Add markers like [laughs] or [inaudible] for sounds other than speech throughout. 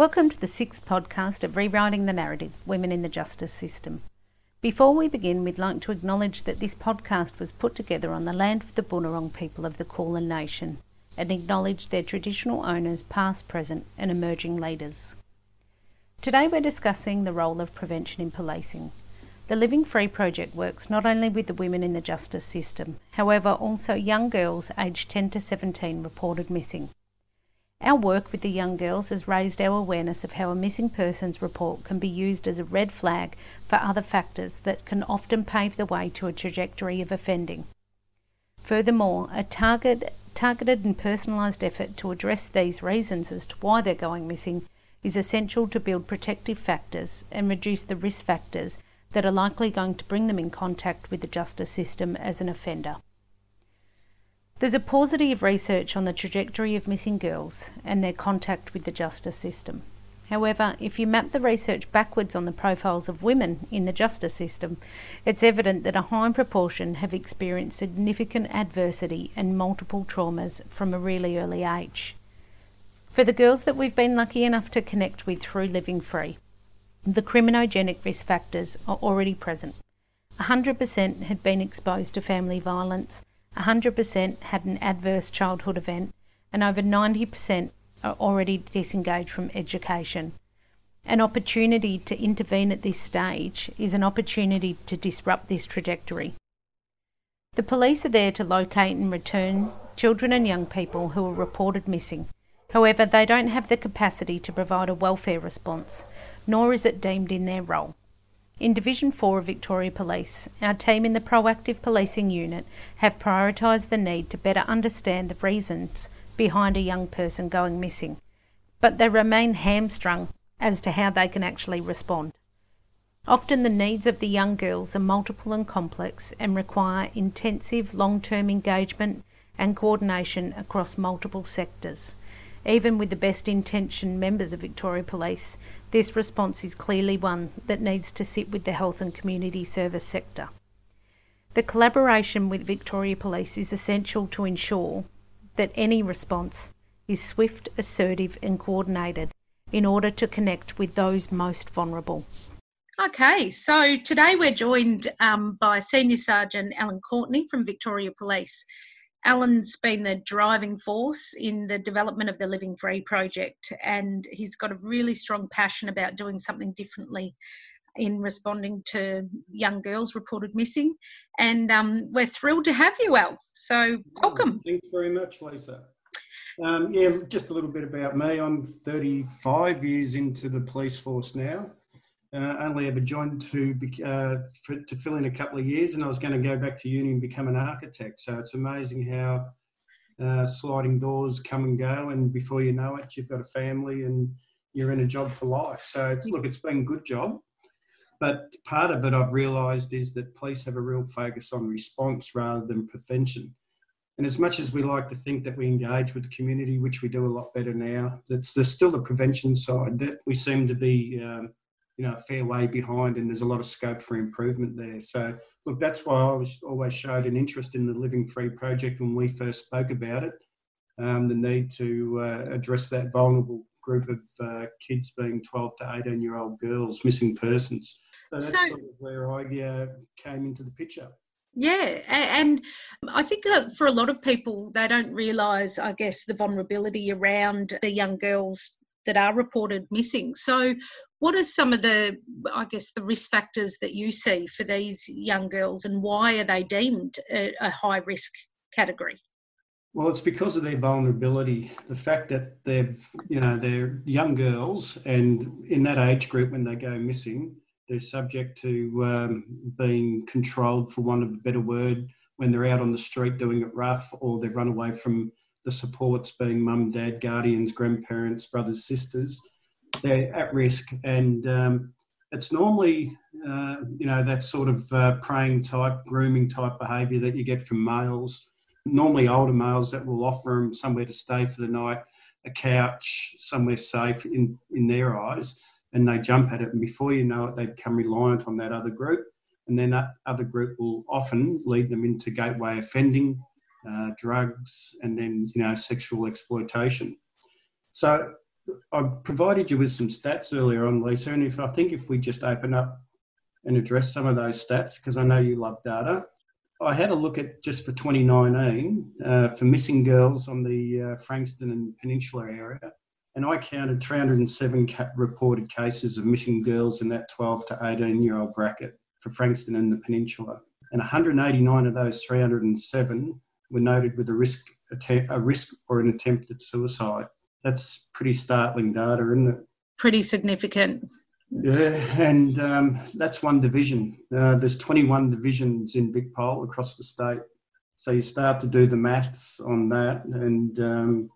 Welcome to the sixth podcast of Rewriting the Narrative Women in the Justice System. Before we begin, we'd like to acknowledge that this podcast was put together on the land of the Boonwurrung people of the Kulin Nation and acknowledge their traditional owners, past, present, and emerging leaders. Today we're discussing the role of prevention in policing. The Living Free project works not only with the women in the justice system, however, also young girls aged 10 to 17 reported missing. Our work with the young girls has raised our awareness of how a missing persons report can be used as a red flag for other factors that can often pave the way to a trajectory of offending. Furthermore, a target, targeted and personalised effort to address these reasons as to why they're going missing is essential to build protective factors and reduce the risk factors that are likely going to bring them in contact with the justice system as an offender. There's a paucity of research on the trajectory of missing girls and their contact with the justice system. However, if you map the research backwards on the profiles of women in the justice system, it's evident that a high proportion have experienced significant adversity and multiple traumas from a really early age. For the girls that we've been lucky enough to connect with through Living Free, the criminogenic risk factors are already present. 100% had been exposed to family violence, 100% had an adverse childhood event, and over 90% are already disengaged from education. An opportunity to intervene at this stage is an opportunity to disrupt this trajectory. The police are there to locate and return children and young people who are reported missing. However, they don't have the capacity to provide a welfare response, nor is it deemed in their role. In Division 4 of Victoria Police, our team in the Proactive Policing Unit have prioritised the need to better understand the reasons behind a young person going missing, but they remain hamstrung as to how they can actually respond. Often the needs of the young girls are multiple and complex and require intensive long term engagement and coordination across multiple sectors. Even with the best intentioned members of Victoria Police, this response is clearly one that needs to sit with the health and community service sector. The collaboration with Victoria Police is essential to ensure that any response is swift, assertive, and coordinated in order to connect with those most vulnerable. Okay, so today we're joined um, by Senior Sergeant Alan Courtney from Victoria Police. Alan's been the driving force in the development of the Living Free project, and he's got a really strong passion about doing something differently in responding to young girls reported missing. And um, we're thrilled to have you, Al. So, welcome. Thanks very much, Lisa. Um, yeah, just a little bit about me. I'm 35 years into the police force now. Uh, only ever joined to uh, for, to fill in a couple of years, and I was going to go back to uni and become an architect. So it's amazing how uh, sliding doors come and go, and before you know it, you've got a family and you're in a job for life. So look, it's been a good job, but part of it I've realised is that police have a real focus on response rather than prevention. And as much as we like to think that we engage with the community, which we do a lot better now, that's there's still the prevention side that we seem to be um, you know, a fair way behind, and there's a lot of scope for improvement there. So, look, that's why I was always showed an interest in the Living Free project when we first spoke about it. Um, the need to uh, address that vulnerable group of uh, kids being 12 to 18 year old girls, missing persons. So that's so, sort of where I uh, came into the picture. Yeah, and I think for a lot of people, they don't realise, I guess, the vulnerability around the young girls that are reported missing. So, what are some of the, I guess, the risk factors that you see for these young girls, and why are they deemed a, a high risk category? Well, it's because of their vulnerability. The fact that they've, you know, they're young girls, and in that age group when they go missing, they're subject to um, being controlled, for want of a better word, when they're out on the street doing it rough, or they've run away from the supports being mum, dad, guardians, grandparents, brothers, sisters, they're at risk. And um, it's normally, uh, you know, that sort of uh, preying type, grooming type behaviour that you get from males, normally older males that will offer them somewhere to stay for the night, a couch, somewhere safe in, in their eyes, and they jump at it. And before you know it, they become reliant on that other group. And then that other group will often lead them into gateway offending, uh, drugs, and then you know sexual exploitation. So I provided you with some stats earlier on, Lisa, and if I think if we just open up and address some of those stats, because I know you love data. I had a look at just for 2019 uh, for missing girls on the uh, Frankston and Peninsula area, and I counted 307 reported cases of missing girls in that 12 to 18 year old bracket for Frankston and the Peninsula. And 189 of those 307 were noted with a risk, a risk or an attempt at suicide. That's pretty startling data, isn't it? Pretty significant. Yeah, and um, that's one division. Uh, there's 21 divisions in VicPol across the state. So you start to do the maths on that, and um,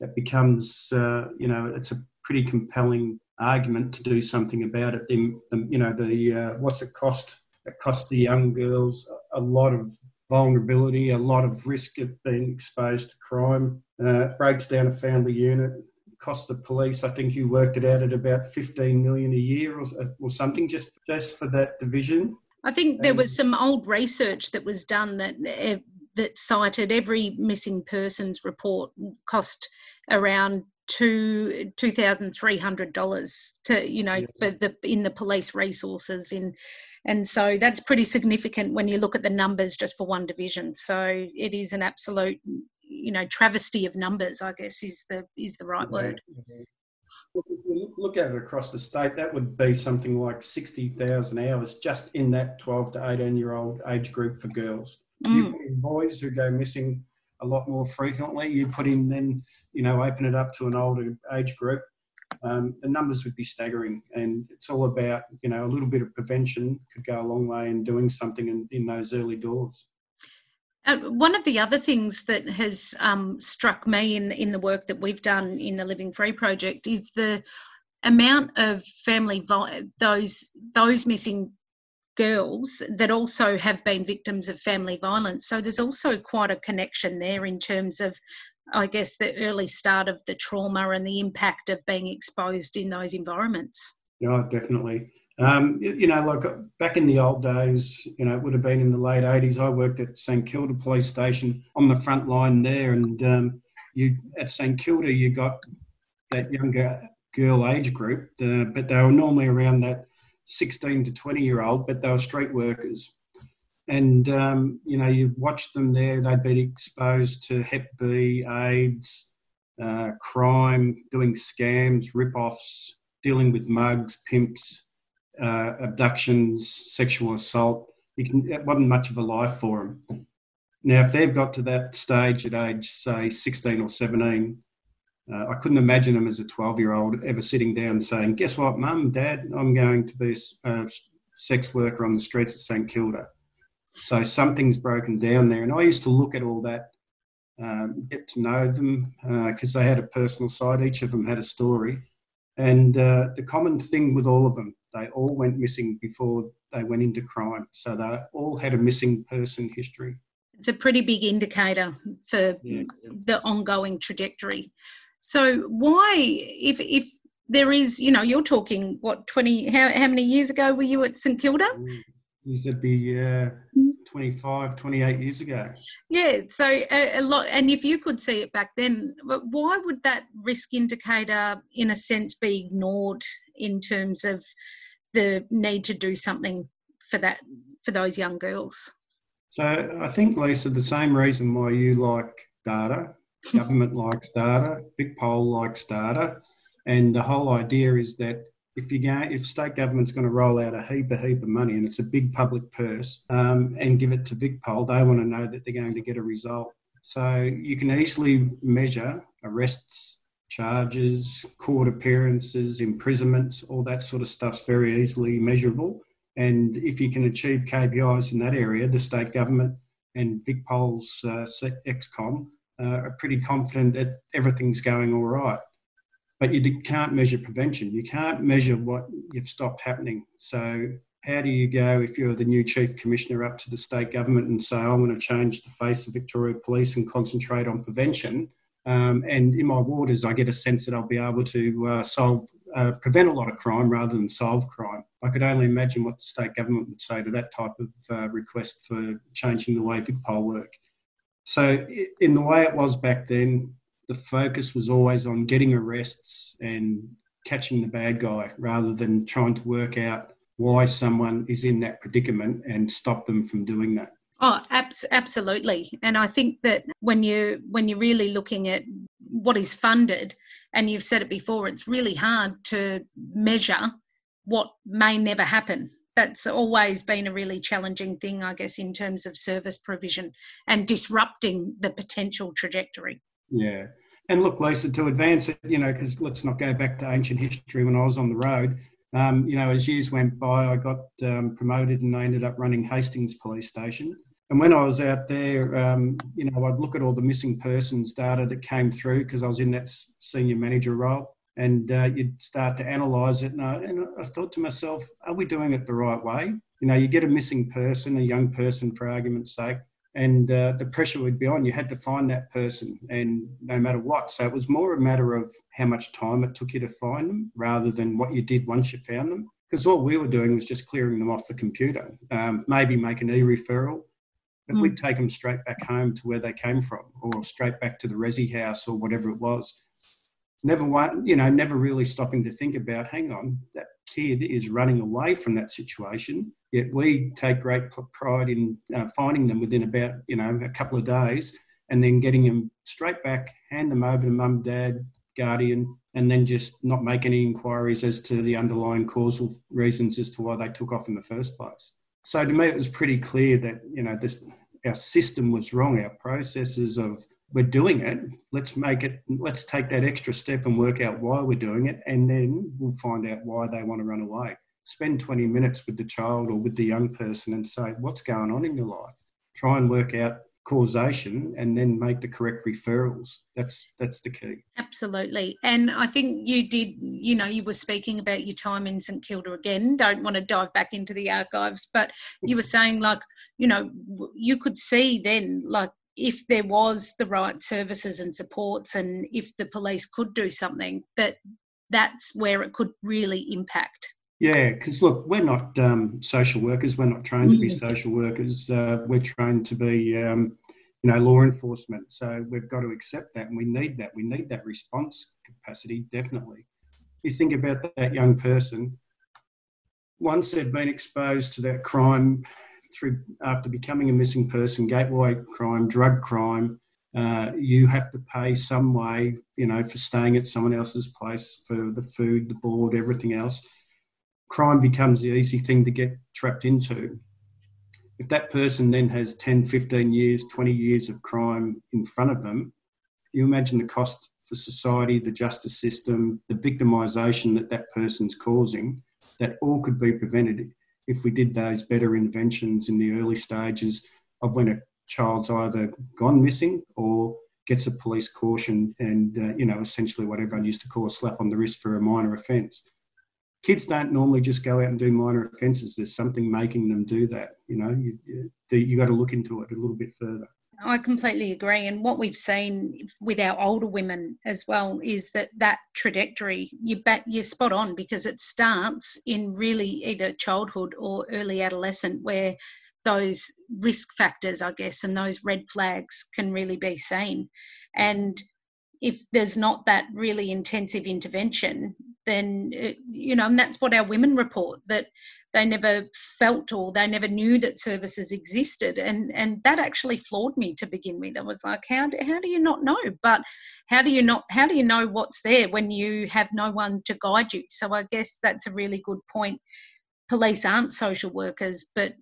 it becomes, uh, you know, it's a pretty compelling argument to do something about it. The, the you know, the uh, what's it cost? It costs the young girls a lot of vulnerability, a lot of risk of being exposed to crime. Uh, breaks down a family unit, cost the police. I think you worked it out at about 15 million a year or, or something just just for that division. I think there was some old research that was done that eh, that cited every missing persons report cost around two two thousand three hundred dollars to you know yes. for the in the police resources in and so that's pretty significant when you look at the numbers just for one division. So it is an absolute you know travesty of numbers i guess is the is the right word. Look at it across the state that would be something like 60,000 hours just in that 12 to 18 year old age group for girls. Mm. you put in boys who go missing a lot more frequently you put in then you know open it up to an older age group um, the numbers would be staggering and it's all about you know a little bit of prevention could go a long way in doing something in, in those early doors uh, one of the other things that has um, struck me in in the work that we've done in the Living Free project is the amount of family those those missing girls that also have been victims of family violence. So there's also quite a connection there in terms of, I guess, the early start of the trauma and the impact of being exposed in those environments. Yeah, definitely. Um, you know, like back in the old days, you know, it would have been in the late 80s. I worked at St Kilda Police Station on the front line there, and um, you at St Kilda, you got that younger girl age group, uh, but they were normally around that 16 to 20 year old, but they were street workers. And, um, you know, you watch them there, they'd been exposed to Hep B, AIDS, uh, crime, doing scams, rip offs, dealing with mugs, pimps, uh, abductions, sexual assault. Can, it wasn't much of a life for them. Now, if they've got to that stage at age, say, 16 or 17, uh, I couldn't imagine them as a 12 year old ever sitting down saying, Guess what, mum, dad, I'm going to be a sex worker on the streets of St Kilda. So something's broken down there. And I used to look at all that, um, get to know them because uh, they had a personal side. Each of them had a story. And uh, the common thing with all of them, they all went missing before they went into crime. So they all had a missing person history. It's a pretty big indicator for yeah. the ongoing trajectory. So why, if if there is, you know, you're talking what twenty? How how many years ago were you at St Kilda? You said be uh, 25, 28 years ago. Yeah, so a, a, lot. And if you could see it back then, why would that risk indicator, in a sense, be ignored in terms of the need to do something for that for those young girls? So I think, Lisa, the same reason why you like data, government likes data, VicPol likes data, and the whole idea is that if you go, if state government's going to roll out a heap, a heap of money, and it's a big public purse, um, and give it to VicPol, they want to know that they're going to get a result. So you can easily measure arrests, charges, court appearances, imprisonments, all that sort of stuff's very easily measurable. And if you can achieve KPIs in that area, the state government and VicPol's uh, ExCom uh, are pretty confident that everything's going all right but you can't measure prevention. You can't measure what you've stopped happening. So how do you go if you're the new chief commissioner up to the state government and say, I want to change the face of Victoria Police and concentrate on prevention? Um, and in my waters, I get a sense that I'll be able to uh, solve, uh, prevent a lot of crime rather than solve crime. I could only imagine what the state government would say to that type of uh, request for changing the way VicPol work. So, in the way it was back then, the focus was always on getting arrests and catching the bad guy rather than trying to work out why someone is in that predicament and stop them from doing that. Oh, abs- absolutely. And I think that when you when you're really looking at what is funded, and you've said it before, it's really hard to measure what may never happen. That's always been a really challenging thing, I guess, in terms of service provision and disrupting the potential trajectory. Yeah. And look, Lisa, to advance it, you know, because let's not go back to ancient history when I was on the road. Um, you know, as years went by, I got um, promoted and I ended up running Hastings Police Station. And when I was out there, um, you know, I'd look at all the missing persons data that came through because I was in that senior manager role. And uh, you'd start to analyse it. And I, and I thought to myself, are we doing it the right way? You know, you get a missing person, a young person for argument's sake, and uh, the pressure would be on. You had to find that person, and no matter what. So it was more a matter of how much time it took you to find them rather than what you did once you found them. Because all we were doing was just clearing them off the computer, um, maybe make an e referral, but mm. we'd take them straight back home to where they came from or straight back to the resi house or whatever it was. Never, one, you know, never really stopping to think about, hang on, that kid is running away from that situation. Yet we take great pride in uh, finding them within about you know a couple of days, and then getting them straight back, hand them over to mum, dad, guardian, and then just not make any inquiries as to the underlying causal reasons as to why they took off in the first place. So to me, it was pretty clear that you know this our system was wrong. Our processes of we're doing it. Let's make it, let's take that extra step and work out why we're doing it. And then we'll find out why they want to run away. Spend 20 minutes with the child or with the young person and say, what's going on in your life? Try and work out causation and then make the correct referrals. That's that's the key. Absolutely. And i think you did you know you were speaking about your time in st kilda again. Don't want to dive back into the archives but you were saying like you know you could see then like if there was the right services and supports and if the police could do something that that's where it could really impact yeah because look we're not um, social workers. We're not trained to be mm. social workers. Uh, we're trained to be um, you know law enforcement. So we've got to accept that and we need that. We need that response capacity definitely. You think about that young person once they've been exposed to that crime through after becoming a missing person, gateway crime, drug crime, uh, you have to pay some way, you know, for staying at someone else's place for the food, the board, everything else. Crime becomes the easy thing to get trapped into. If that person then has 10, 15 years, 20 years of crime in front of them, you imagine the cost for society, the justice system, the victimisation that that person's causing, that all could be prevented if we did those better interventions in the early stages of when a child's either gone missing or gets a police caution and, uh, you know, essentially what everyone used to call a slap on the wrist for a minor offence. Kids don't normally just go out and do minor offences. There's something making them do that. You know, you, you, you got to look into it a little bit further. I completely agree. And what we've seen with our older women as well is that that trajectory, you bet you're spot on because it starts in really either childhood or early adolescent where those risk factors, I guess, and those red flags can really be seen. And if there's not that really intensive intervention, then, uh, you know, and that's what our women report that they never felt or they never knew that services existed. And and that actually floored me to begin with. I was like how do, how do you not know? But how do you not how do you know what's there when you have no one to guide you? So i guess that's a really good point. Police aren't social workers but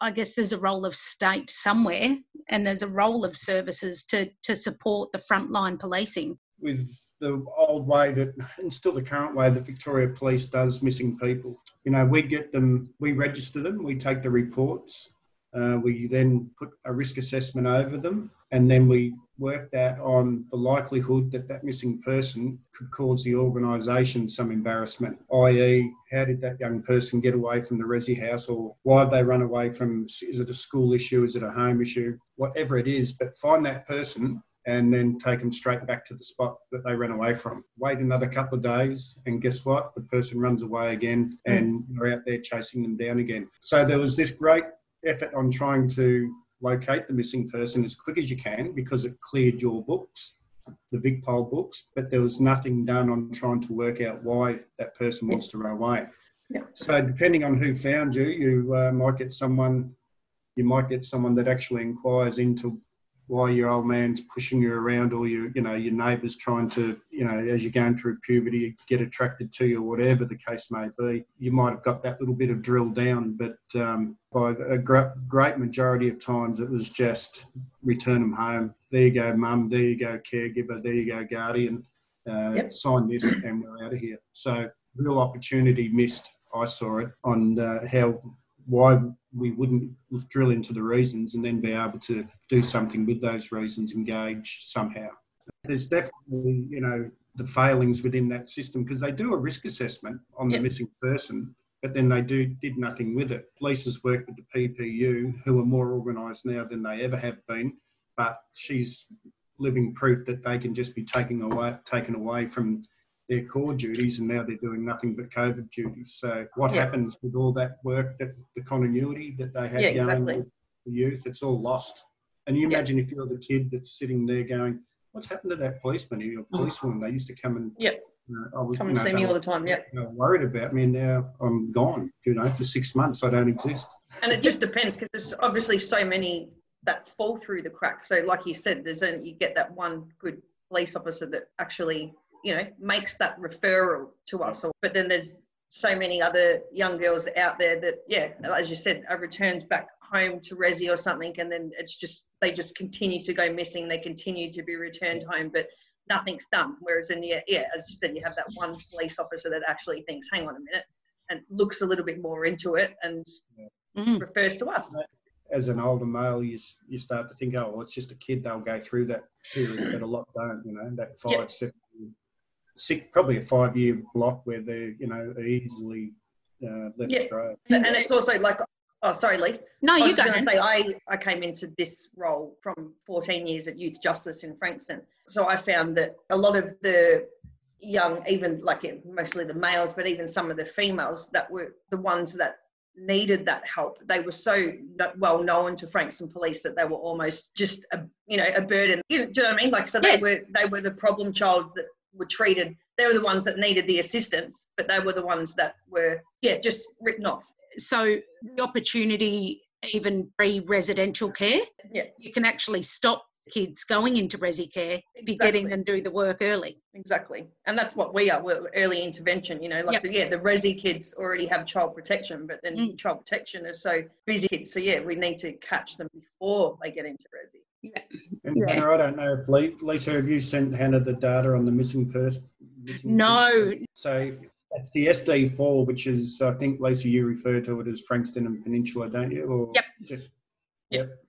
i guess there's a role of state somewhere and there's a role of services to to support the frontline policing with the old way that, and still the current way that Victoria Police does missing people. You know, we get them, we register them, we take the reports, uh, we then put a risk assessment over them, and then we work that on the likelihood that that missing person could cause the organisation some embarrassment, i.e., how did that young person get away from the resi house, or why did they run away from? Is it a school issue? Is it a home issue? Whatever it is, but find that person and then take them straight back to the spot that they ran away from. Wait another couple of days, and guess what? The person runs away again, hmm. and you're out there chasing them down again. So there was this great effort on trying to locate the missing person as quick as you can because it cleared your books. the VicPol books, but there was nothing done on trying to work out why that person wants to run away. Yeah. So depending on who found you, you uh, might get someone, you might get someone that actually inquires into why your old man's pushing you around or your you know your neighbours trying to you know as you're going through puberty get attracted to you or whatever the case may be you might have got that little bit of drill down. But um, by a gr- great majority of times it was just return them home. There you go mum there you go caregiver there you go guardian uh, Yep. sign this and we're out of here. So real opportunity missed i saw it on uh, how why we wouldn't drill into the reasons and then be able to do something with those reasons, engage somehow. There's definitely, you know, the failings within that system because they do a risk assessment on the missing person, but then they do did nothing with it. Police has worked with the PPU, who are more organised now than they ever have been, but she's living proof that they can just be taken away taken away from their core duties and now they're doing nothing but COVID duties. So what Yeah. happens with all that work, that the continuity that they had Yeah, going exactly. with the youth, it's all lost. And you Yeah. imagine if you're the kid that's sitting there going, what's happened to that policeman or mm. policewoman? They used to come and, Yep. you know, I was, Come you and know, see me all the time. Yep. worried about me and now I'm gone, you know, for six months I don't exist. And it just depends because there's obviously so many that fall through the cracks. So, like you said, there's only, you get that one good police officer that actually, you know, makes that referral to us. Or, but then there's so many other young girls out there that, yeah, as you said, are returned back home to Resi or something, and then it's just they just continue to go missing. They continue to be returned home, but nothing's done. Whereas in yeah, yeah, as you said, you have that one police officer that actually thinks, hang on a minute, and looks a little bit more into it and Mm. refers to us. As an older male, you, you start to think, oh, well, it's just a kid, they'll go through that period, but a lot don't, you know, that five, Yeah. seven, six, probably a five year block where they're, you know, easily uh, led Yeah. astray. And it's also like, oh, sorry, Lee. No, I you was going to say, I, I came into this role from 14 years at Youth Justice in Frankston. So I found that a lot of the young, even like mostly the males, but even some of the females that were the ones that needed that help, they were so well known to Frankston police that they were almost just a, you know, a burden. You know, do you know what I mean? Like, so they Yeah. were, they were the problem child that were treated. They were the ones that needed the assistance, but they were the ones that were, yeah, just written off. So the opportunity, even pre-residential care, Yeah. you can actually stop kids going into resi care if you get in Exactly. do the work early. Exactly. And that's what we are. We're early intervention, you know, like, Yep. the, yeah, the Resi kids already have child protection, but then Mm. child protection is so busy kids. So, yeah, we need to catch them before they get into Resi. And Yeah. Hannah, I don't know if Lisa, have you sent Hannah the data on the missing person? No, So if- that's the SD4, which is, I think, Lisa, you refer to it as Frankston and Peninsula, don't you? Or Yep. Just, Yep.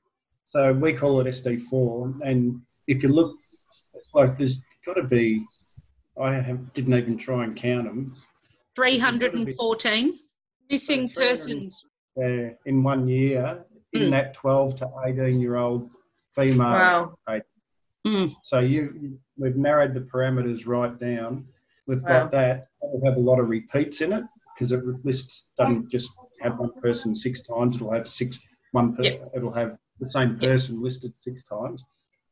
So we call it SD4. And if you look, like, there's got to be, I have, didn't even try and count them, 314 missing So persons. uh, in one year in Mm. that 12 to 18 year old female. Wow. Mm. So you, we've narrowed the parameters right down. We've Wow. got that. It'll have a lot of repeats in it because it lists doesn't just have one person six times. It'll have six one. Per, Yep. It'll have the same person listed six times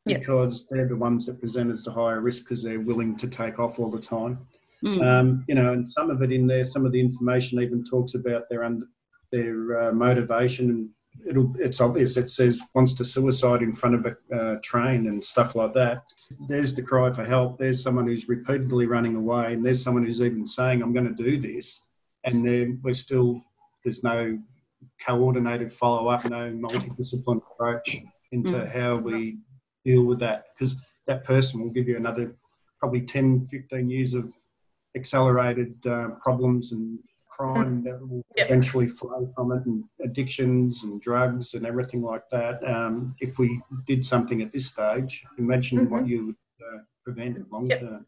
because they're the ones that present as the higher risk because they're willing to take off all the time. Mm. Um, you know, and some of it in there, some of the information even talks about their under, their uh, motivation, and it'll it's obvious. It says wants to suicide in front of a uh, train and stuff like that. There's the cry for help. There's someone who's repeatedly running away, and there's someone who's even saying, "I'm going to do this," and then we're still there's no coordinated follow up, no multidisciplinary approach into Mm. how we deal with that because that person will give you another probably 10, 15 years of accelerated uh, problems and crime that will Yep. eventually flow from it and addictions and drugs and everything like that. Um, if we did something at this stage, imagine what you would uh, prevent long Yep. term.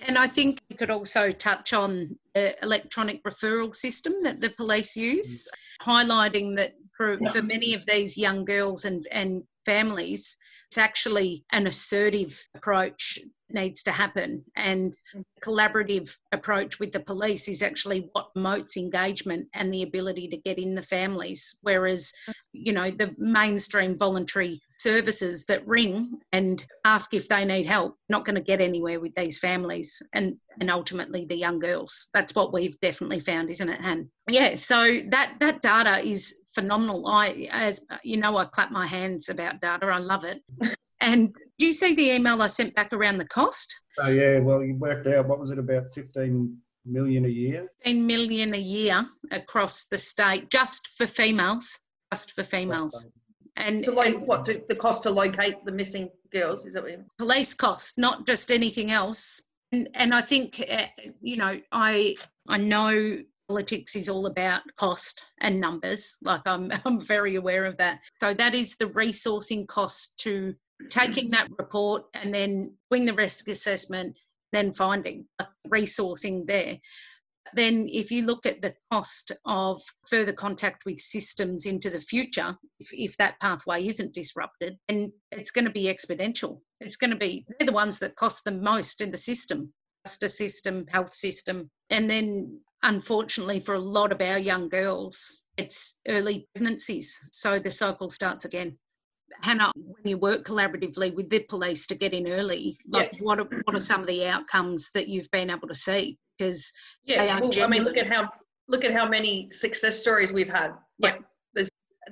And I think you could also touch on the electronic referral system that the police use, highlighting that for, for many of these young girls and, and families, it's actually an assertive approach needs to happen. And collaborative approach with the police is actually what promotes engagement and the ability to get in the families. Whereas you know the mainstream voluntary services that ring and ask if they need help not going to get anywhere with these families and and ultimately the young girls. That's what we've definitely found isn't it han? Yeah so that that data is phenomenal. I as you know i clap my hands about data. I love it. [laughs] And do you see the email i sent back around the cost? Oh yeah well you worked out what was it about 15 million a year? 15 million a year across the state just for females just for females and to like what the cost to locate the missing girls is that what you mean? police cost not just anything else. And, and i think uh, you know i i know politics is all about cost and numbers. Like i'm [laughs] i'm very aware of that. So that is the resourcing cost to taking that report and then doing the risk assessment then finding resourcing there then if you look at the cost of further contact with systems into the future, if, if that pathway isn't disrupted, then it's going to be exponential. It's going to be, they're the ones that cost the most in the system, justice system, health system. And then unfortunately for a lot of our young girls, it's early pregnancies. So the cycle starts again. Hannah, when you work collaboratively with the police to get in early, like yeah. what are, what are some of the outcomes that you've been able to see? Because yeah, well, I mean, look at how look at how many success stories we've had. Like, yeah.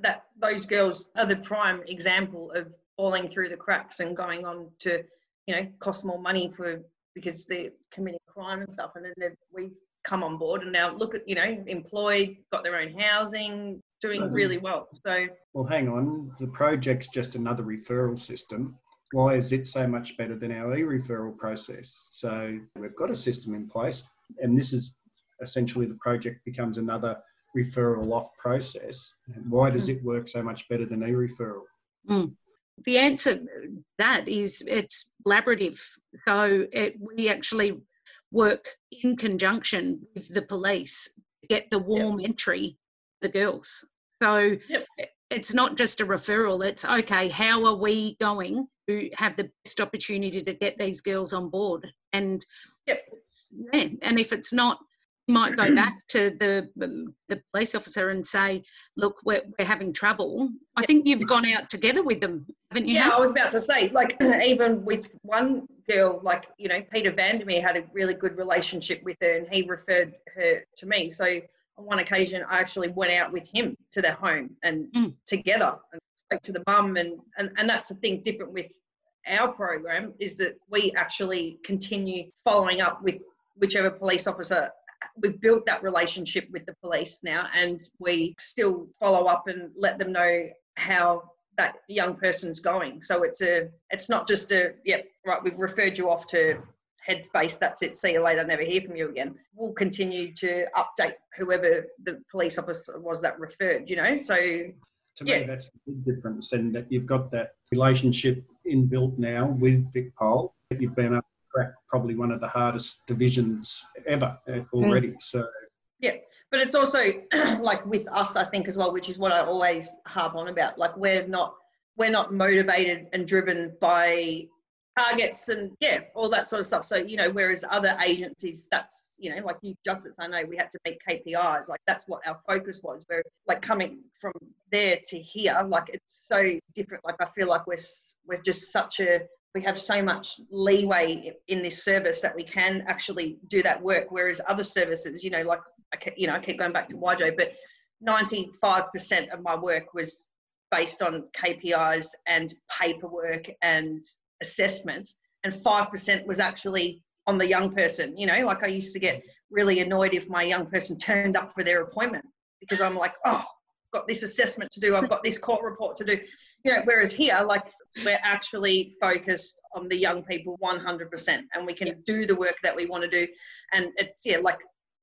that those girls are the prime example of falling through the cracks and going on to, you know, cost more money for because they're committing crime and stuff, and then we've come on board and now look at you know employed, got their own housing, doing really well. So well, hang on, the project's just another referral system why is it so much better than our e-referral process? So we've got a system in place, and this is essentially the project becomes another referral off process. Why does mm. it work so much better than e-referral? Mm. The answer that is it's collaborative. So it, we actually work in conjunction with the police to get the warm yep. entry the girls. So yep. it's not just a referral. It's okay. How are we going to have the best opportunity to get these girls on board. And yep. yeah, and if it's not, you might go back to the um, the police officer and say, "Look, we're, we're having trouble." I think you've gone out together with them, haven't you? Yeah, I was about to say, like [clears throat] even with one girl, like you know, Peter Vandermeer had a really good relationship with her, and he referred her to me. So on one occasion, I actually went out with him to their home and mm. together and spoke to the mum, and, and and that's the thing different with our program is that we actually continue following up with whichever police officer we've built that relationship with the police now and we still follow up and let them know how that young person's going so it's a it's not just a yep right we've referred you off to headspace that's it see you later never hear from you again we'll continue to update whoever the police officer was that referred you know so to yeah. me that's the big difference and that you've got that relationship inbuilt now with Vic VicPol. You've been able to crack probably one of the hardest divisions ever uh, already. Mm. So yeah, but it's also [clears throat] like with us, I think as well, which is what I always harp on about. Like we're not we're not motivated and driven by targets and yeah, all that sort of stuff. So, you know, whereas other agencies, that's, you know, like youth justice, I know we had to meet KPIs, like that's what our focus was. Where like coming from there to here, like it's so different. Like I feel like we're, we're just such a, we have so much leeway in this service that we can actually do that work. Whereas other services, you know, like, I, you know, I keep going back to WIJO, but 95% of my work was based on KPIs and paperwork and assessments, and 5% was actually on the young person. You know, like I used to get really annoyed if my young person turned up for their appointment because I'm like, oh, I've got this assessment to do, I've got this court report to do. You know, whereas here, like we're actually focused on the young people 100% and we can yeah. do the work that we want to do. And it's, yeah, like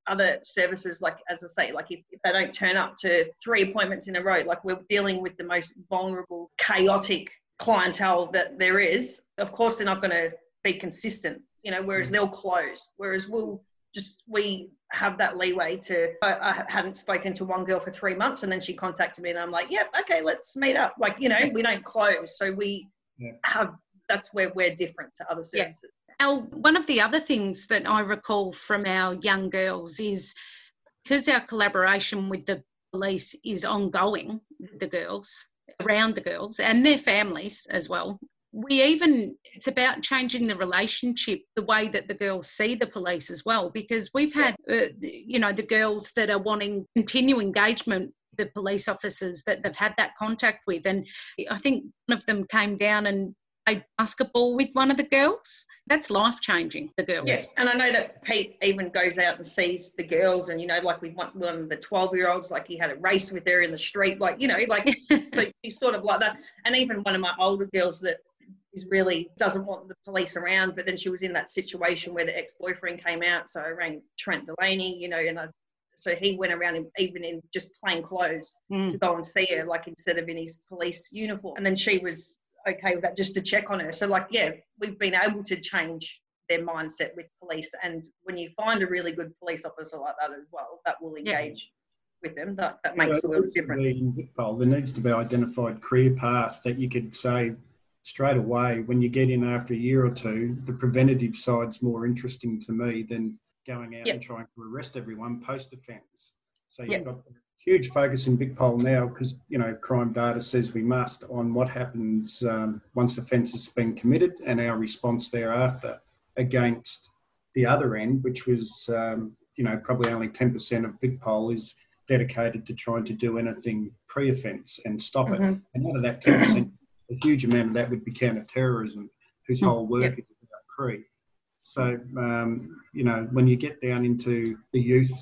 other services, like as I say, like if, if they don't turn up to three appointments in a row, like we're dealing with the most vulnerable, chaotic clientele that there is, of course they're not going to be consistent, you know, whereas mm. they'll close. Whereas we'll just, we have that leeway to, I, I, hadn't spoken to one girl for three months and then she contacted me and I'm like, yep, yeah, okay, let's meet up. Like, you know, we don't close. So we yeah. have, that's where we're different to other services. Yeah. Al, one of the other things that I recall from our young girls is because our collaboration with the police is ongoing, the girls, around the girls and their families as well. We even, it's about changing the relationship, the way that the girls see the police as well, because we've had, uh, you know, the girls that are wanting continue engagement the police officers that they've had that contact with. And I think one of them came down and played basketball with one of the girls. That's life changing, the girls. Yeah, and I know that Pete even goes out and sees the girls, and you know, like with one, one of the 12 year olds, like he had a race with her in the street, like, you know, like, [laughs] so he's sort of like that. And even one of my older girls that is really doesn't want the police around, but then she was in that situation where the ex boyfriend came out. So I rang Trent Delaney, you know, and I so he went around in, even in just plain clothes mm. to go and see her, like instead of in his police uniform. And then she was okay with that just to check on her. So, like, yeah, we've been able to change their mindset with police. And when you find a really good police officer like that as well, that will engage. Yeah. With them, that, that makes well, a little difference. There needs to be identified career path that you could say straight away when you get in after a year or two. The preventative side's more interesting to me than going out yep. and trying to arrest everyone post offence. So you've yep. got huge focus in VicPol now because you know crime data says we must on what happens um, once offence has been committed and our response thereafter against the other end, which was um, you know probably only ten percent of VicPol is dedicated to trying to do anything pre-offence and stop mm-hmm. it. And out of that ten percent, a huge amount of that would be counter-terrorism, whose mm-hmm. whole work yep. is about pre. So, um, you know, when you get down into the youth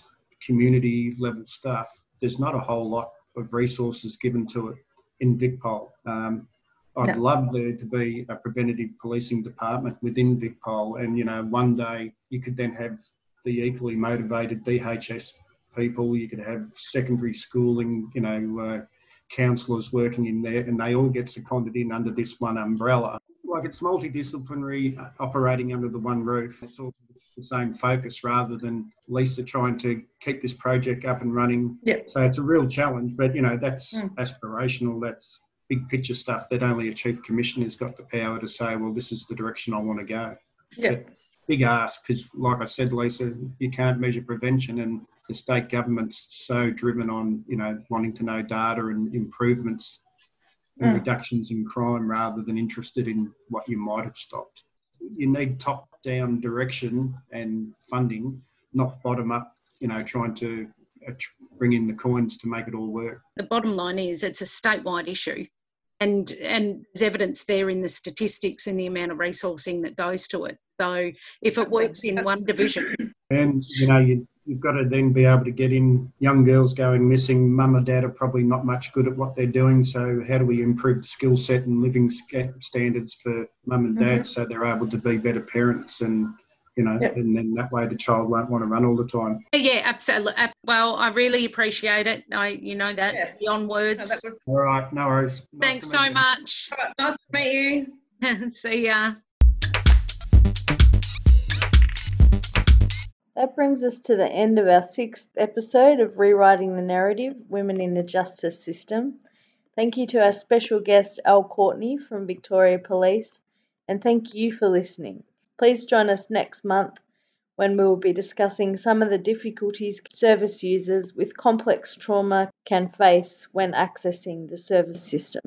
community level stuff, there's not a whole lot of resources given to it in VicPol. Um, I'd no. love there to be a preventative policing department within VicPol, and you know, one day you could then have the equally motivated DHS people. You could have secondary schooling, you know, uh, counsellors working in there, and they all get seconded in under this one umbrella like it's multidisciplinary uh, operating under the one roof. It's all the same focus rather than Lisa trying to keep this project up and running. Yeah. So it's a real challenge, but you know, that's mm. aspirational. That's big picture stuff that only a chief commissioner's got the power to say, well, this is the direction I want to go. Yeah. Big ask because, like I said, Lisa, you can't measure prevention, and the state government's so driven on you know wanting to know data and improvements mm. reductions in crime rather than interested in what you might have stopped. You need top down direction and funding, not bottom up, you know, trying to uh, bring in the coins to make it all work. The bottom line is it's a statewide issue. And, and there's evidence there in the statistics and the amount of resourcing that goes to it. So if it works in one division. And, you know, you, you've got to then be able to get in young girls going missing. Mum and dad are probably not much good at what they're doing. So how do we improve the skill set and living standards for mum and dad mm-hmm. so they're able to be better parents and you know, yep. and then that way the child won't want to run all the time. Yeah, absolutely. Well, I really appreciate it. I, you know, that yeah. beyond words. No, was... All right, no worries. Nice Thanks so much. Nice to meet you. [laughs] See ya. That brings us to the end of our sixth episode of Rewriting the Narrative Women in the Justice System. Thank you to our special guest, Al Courtney from Victoria Police, and thank you for listening. Please join us next month when we will be discussing some of the difficulties service users with complex trauma can face when accessing the service system.